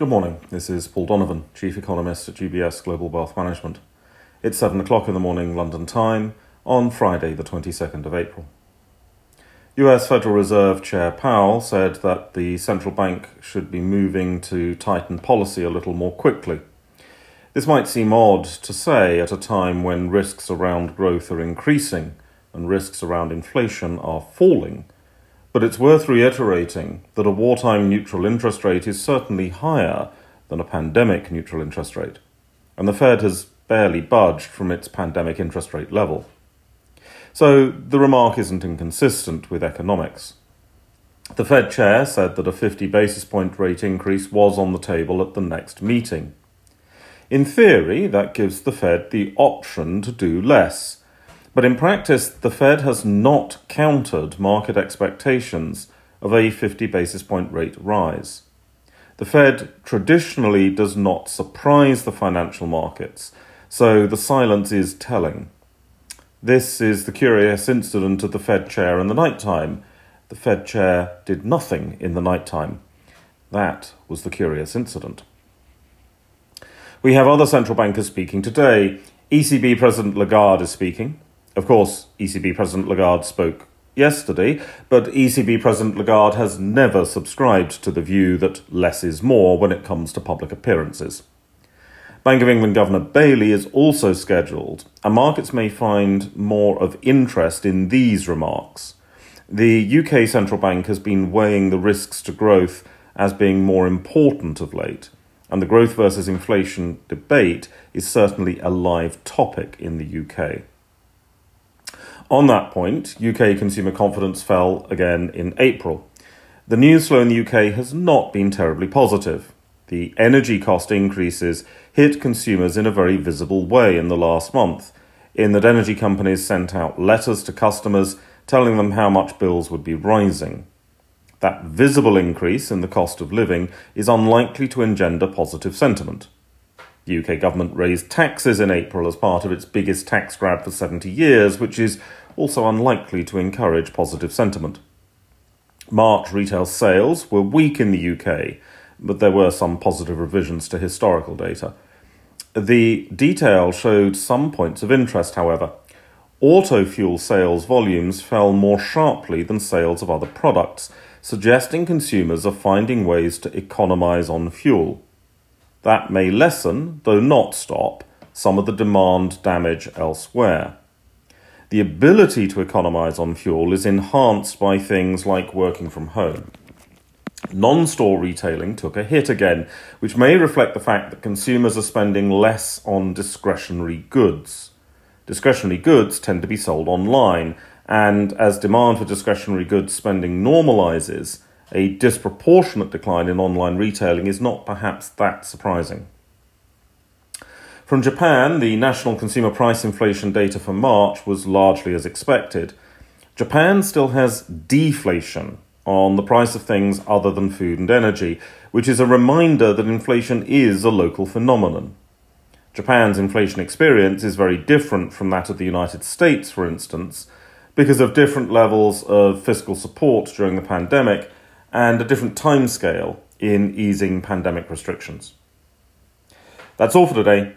Good morning. This is Paul Donovan, Chief Economist at UBS Global Wealth Management. It's 7 o'clock in the morning London time on Friday, the 22nd of April. US Federal Reserve Chair Powell said that the central bank should be moving to tighten policy a little more quickly. This might seem odd to say at a time when risks around growth are increasing and risks around inflation are falling but it's worth reiterating that a wartime neutral interest rate is certainly higher than a pandemic neutral interest rate, and the Fed has barely budged from its pandemic interest rate level. So the remark isn't inconsistent with economics. The Fed chair said that a 50 basis point rate increase was on the table at the next meeting. In theory, that gives the Fed the option to do less but in practice, the Fed has not countered market expectations of a 50 basis point rate rise. The Fed traditionally does not surprise the financial markets, so the silence is telling. This is the curious incident of the Fed chair in the night time. The Fed chair did nothing in the night time. That was the curious incident. We have other central bankers speaking today. ECB President Lagarde is speaking. Of course, ECB President Lagarde spoke yesterday, but ECB President Lagarde has never subscribed to the view that less is more when it comes to public appearances. Bank of England Governor Bailey is also scheduled, and markets may find more of interest in these remarks. The UK central bank has been weighing the risks to growth as being more important of late, and the growth versus inflation debate is certainly a live topic in the UK. On that point, UK consumer confidence fell again in April. The news flow in the UK has not been terribly positive. The energy cost increases hit consumers in a very visible way in the last month, in that energy companies sent out letters to customers telling them how much bills would be rising. That visible increase in the cost of living is unlikely to engender positive sentiment. The UK government raised taxes in April as part of its biggest tax grab for 70 years, which is also unlikely to encourage positive sentiment. March retail sales were weak in the UK, but there were some positive revisions to historical data. The detail showed some points of interest, however. Auto fuel sales volumes fell more sharply than sales of other products, suggesting consumers are finding ways to economise on fuel. That may lessen, though not stop, some of the demand damage elsewhere. The ability to economise on fuel is enhanced by things like working from home. Non store retailing took a hit again, which may reflect the fact that consumers are spending less on discretionary goods. Discretionary goods tend to be sold online, and as demand for discretionary goods spending normalises, a disproportionate decline in online retailing is not perhaps that surprising. From Japan, the national consumer price inflation data for March was largely as expected. Japan still has deflation on the price of things other than food and energy, which is a reminder that inflation is a local phenomenon. Japan's inflation experience is very different from that of the United States, for instance, because of different levels of fiscal support during the pandemic and a different timescale in easing pandemic restrictions. That's all for today.